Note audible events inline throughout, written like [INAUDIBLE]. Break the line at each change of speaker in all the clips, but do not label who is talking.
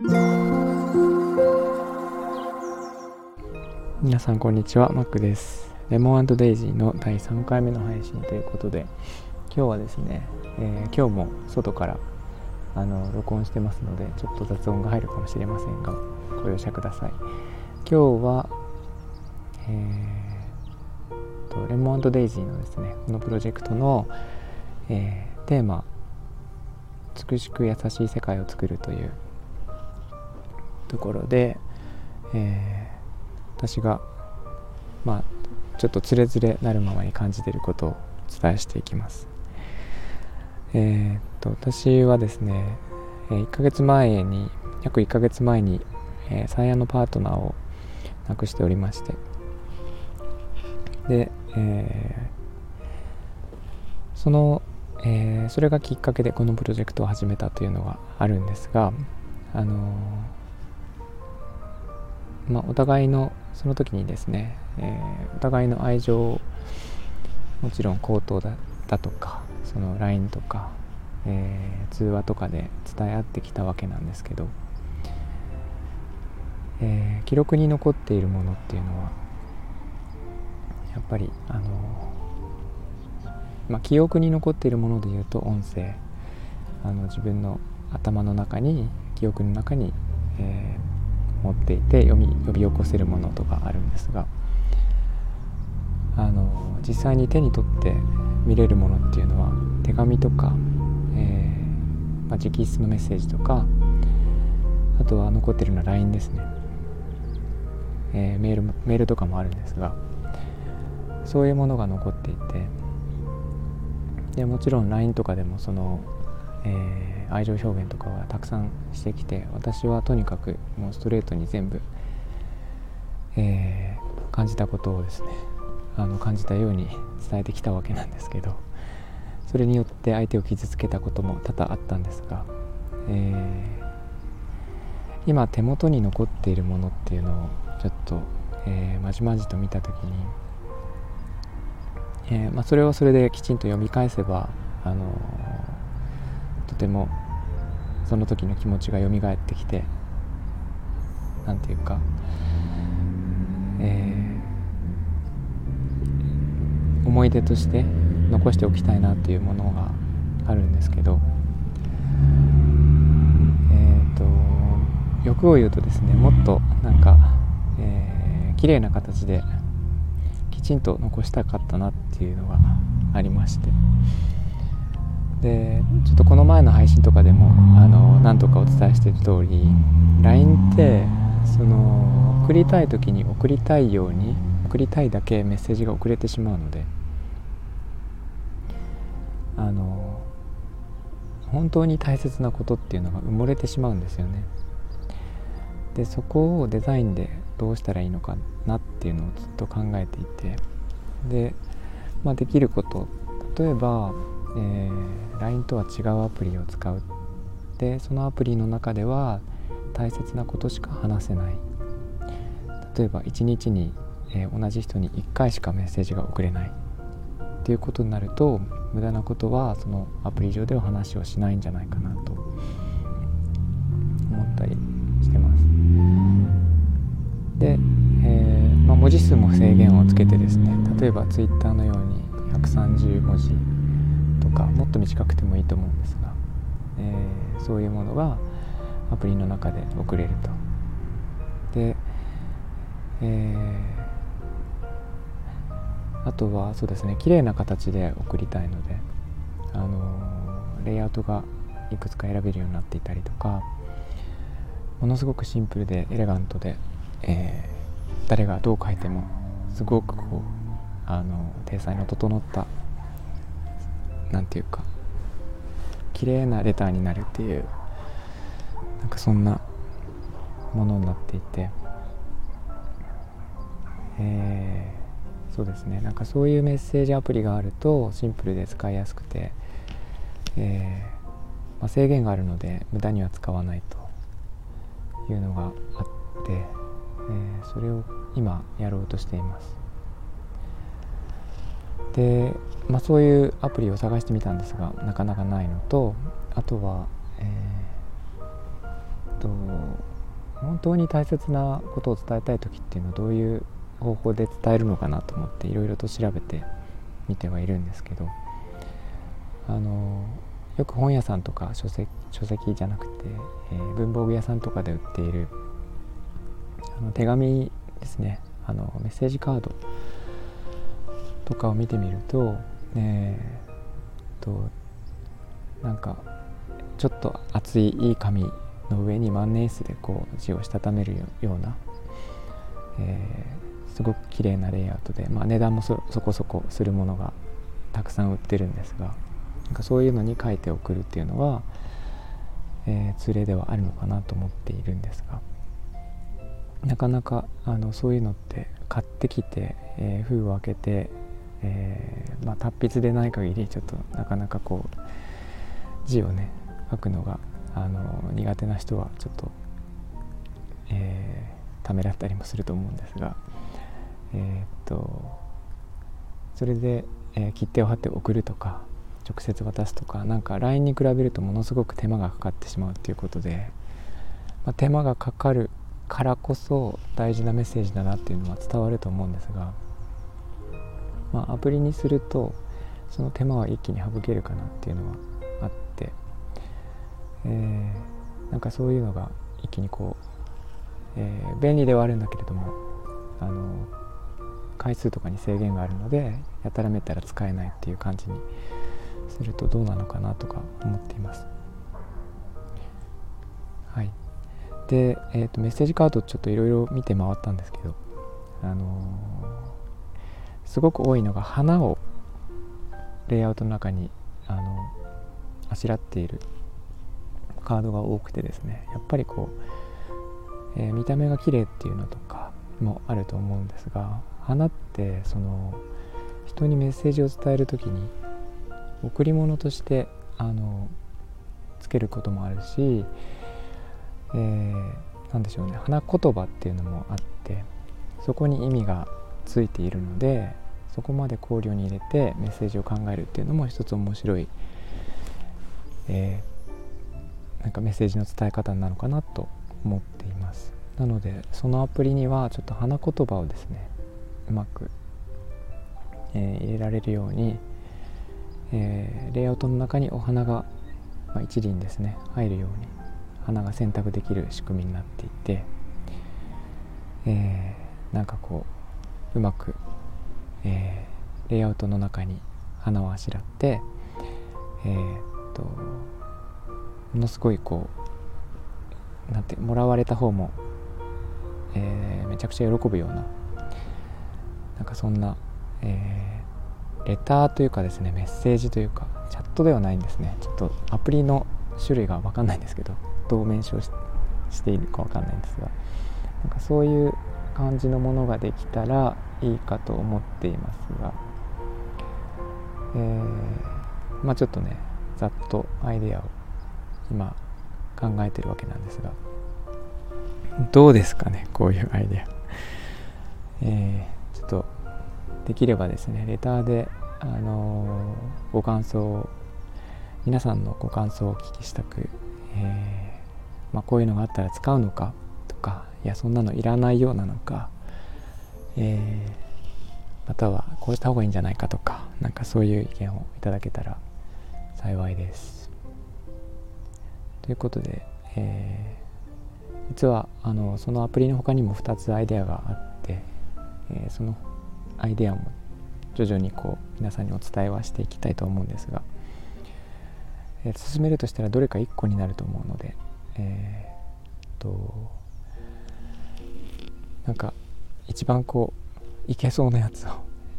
皆さんこんにちはマックです。レモンデイジーの第3回目の配信ということで今日はですね、えー、今日も外からあの録音してますのでちょっと雑音が入るかもしれませんがご容赦ください。今日は、えーと、レモンデイジーのですねこのプロジェクトの、えー、テーマ「美しく優しい世界を作る」というところで、えー私がまあちょっとつれづれなるままに感じていることをお伝えしていきます。えー、っと私はですね1ヶ月前に約1ヶ月前に、えー、最愛のパートナーを亡くしておりましてで、えー、その、えー、それがきっかけでこのプロジェクトを始めたというのがあるんですがあのまあ、お互いのその時にですね、えー、お互いの愛情もちろん口頭だだとかその LINE とか、えー、通話とかで伝え合ってきたわけなんですけど、えー、記録に残っているものっていうのはやっぱりあのまあ、記憶に残っているものでいうと音声あの自分の頭の中に記憶の中に、えー、持っていて読み呼び起こせるものとかあるんですがあの実際に手に取って見れるものっていうのは手紙とか、えーまあ、直筆のメッセージとかあとは残ってるのは LINE ですね、えー、メールメールとかもあるんですがそういうものが残っていてでもちろん LINE とかでもその、えー愛情表現とかはたくさんしてきて私はとにかくもうストレートに全部、えー、感じたことをですねあの感じたように伝えてきたわけなんですけどそれによって相手を傷つけたことも多々あったんですが、えー、今手元に残っているものっていうのをちょっと、えー、まじまじと見た時に、えーまあ、それはそれできちんと読み返せばあのてもその時の気持ちが蘇ってきて何て言うか、えー、思い出として残しておきたいなっていうものがあるんですけどえっ、ー、と欲を言うとですねもっとなんか、えー、綺麗な形できちんと残したかったなっていうのがありまして。でちょっとこの前の配信とかでもあの何とかお伝えしている通り LINE ってその送りたい時に送りたいように送りたいだけメッセージが送れてしまうのであの本当に大切なことっていうのが埋もれてしまうんですよね。でそこをデザインでどうしたらいいのかなっていうのをずっと考えていてで、まあ、できること例えばえー、LINE とは違うアプリを使う。でそのアプリの中では大切なことしか話せない。例えば1日に、えー、同じ人に1回しかメッセージが送れない。っていうことになると無駄なことはそのアプリ上では話をしないんじゃないかなと思ったりしてます。で、えー、まあ、文字数も制限をつけてですね例えば Twitter のように130文字かもっと短くてもいいと思うんですが、えー、そういうものがアプリの中で送れると。で、えー、あとはそうですね綺麗な形で送りたいので、あのレイアウトがいくつか選べるようになっていたりとかものすごくシンプルでエレガントで、えー、誰がどう書いてもすごくこうあの体裁の整った何て言うか綺麗なレターになるっていうなんかそんなものになっていて。えー、そうですね。なんかそういうメッセージアプリがあるとシンプルで使いやすくて、えー、まあ、制限があるので無駄には使わないというのがあって、えー、それを今やろうとしています。でまあ、そういうアプリを探してみたんですがなかなかないのとあとは、えー、と本当に大切なことを伝えたい時っていうのはどういう方法で伝えるのかなと思っていろいろと調べてみてはいるんですけどあのよく本屋さんとか書籍書籍じゃなくて、えー、文房具屋さんとかで売っているあの手紙ですね。あのメッセージカードとかを見てみると,、えー、となんかちょっと厚いいい紙の上に万年筆でこう字をしたためるような、えー、すごく綺麗なレイアウトで、まあ、値段もそこそこするものがたくさん売ってるんですがなんかそういうのに書いて送るっていうのは、えー、通例ではあるのかなと思っているんですがなかなかあのそういうのって買ってきて、えー、封を開けて、えーまあ、達筆でない限りちょっとなかなかこう字をね書くのがあの苦手な人はちょっと、えー、ためらったりもすると思うんですがえー、っとそれで、えー、切手を貼って送るとか直接渡すとかなんか LINE に比べるとものすごく手間がかかってしまうっていうことで、まあ、手間がかかるからこそ大事なメッセージだなっていうのは伝わると思うんですが、まあ、アプリにするとその手間は一気に省けるかなっていうのはあって、えー、なんかそういうのが一気にこう、えー、便利ではあるんだけれどもあの回数とかに制限があるのでやたらめったら使えないっていう感じにするとどうなのかなとか思っています。はい、で、えーと、メッセージカードちょっといろいろ見て回ったんですけど、あのー、すごく多いのが花をレイアウトの中にあのあしらっているカードが多くてですね。やっぱりこう、えー、見た目が綺麗っていうのとかもあると思うんですが花ってその人にメッセージを伝える時に贈り物としてあのつけることもあるし、えー、何でしょうね。花言葉っていうのもあってそこに意味がついているのでそこまで考慮に入れてメッセージを考えるっていうのも一つ面白い、えー、なんかメッセージの伝え方なのかなと思っています。なのでそのアプリにはちょっと花言葉をですねうまく、えー、入れられるようにえー、レイアウトの中にお花が、まあ、一輪ですね入るように花が選択できる仕組みになっていて、えー、なんかこううまく、えー、レイアウトの中に花をあしらってえー、っとものすごいこうなんてもらわれた方も、えー、めちゃくちゃ喜ぶようななんかそんな、えーレターというかですねメッセージというかチャットではないんですね。ちょっとアプリの種類が分かんないんですけどどう名称しているか分かんないんですがなんかそういう感じのものができたらいいかと思っていますが、えー、まあちょっとねざっとアイデアを今考えてるわけなんですがどうですかねこういうアイデア。えー、ちょっとできればですねレターであのご感想皆さんのご感想をお聞きしたく、えー、まあ、こういうのがあったら使うのかとかいやそんなのいらないようなのか、えー、またはこうした方がいいんじゃないかとかなんかそういう意見をいただけたら幸いです。ということで、えー、実はあのそのアプリの他にも2つアイデアがあって、えそのアイデアも徐々にこう皆さんにお伝えはしていきたいと思うんですが、えー、進めるとしたらどれか1個になると思うのでえー、っとなんか一番こういけそうなやつを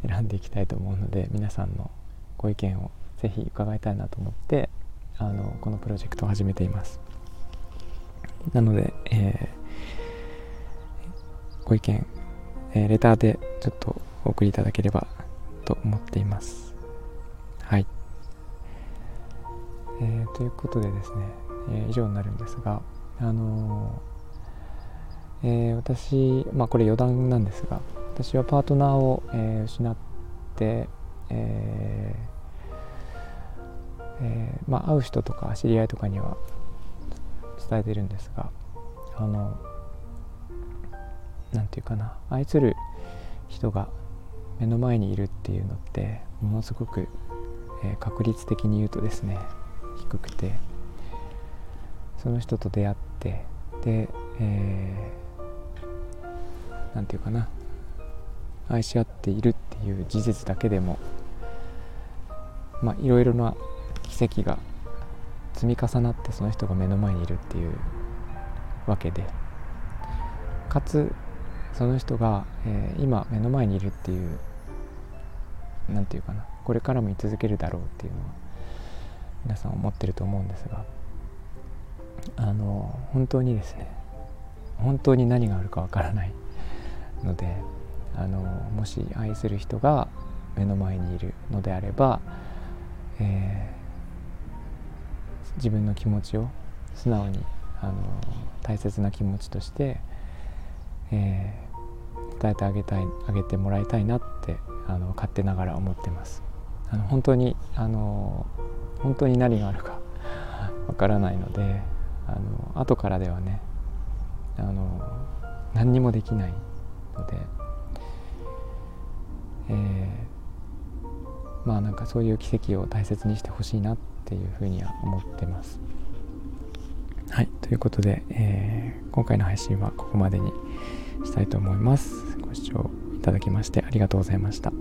選んでいきたいと思うので皆さんのご意見をぜひ伺いたいなと思ってあのこのプロジェクトを始めていますなので、えー、ご意見、えー、レターでちょっとお送りいただければと思っています。はい。えー、ということでですね、えー、以上になるんですが、あのー、えー、私、まあこれ余談なんですが、私はパートナーを、え失って、ええまあ、会う人とか知り合いとかには伝えてるんですがあの何て言うかな愛する人が目の前にいるっていうのってものすごく、え、確率的に言うとですね低くてその人と出会ってで、えー、ていうかな。愛し合っているっていう事実だけでもまあいろいろな奇跡が積み重なってその人が目の前にいるっていうわけで。かつその人が、えー、今目の前にいるっていう何て言うかな。これからも居続けるだろうっていうのは皆さん思ってると思うんですが。あの本当にですね本当に何があるかわからない。のであのもし愛する人が目の前にいるのであれば、えー、自分の気持ちを素直にあの大切な気持ちとして、えー、伝えてあげたいあげてもらいたいなってあの勝手ながら思ってます。あの本当にあの本当に何があるか [LAUGHS] わからないのであの後からではねあの何にもできないので、えー、まあなんかそういう奇跡を大切にしてほしいなっていうふうには思ってます。はいということで、えー、今回の配信はここまでにしたいと思います。ご視聴いただきましてありがとうございました。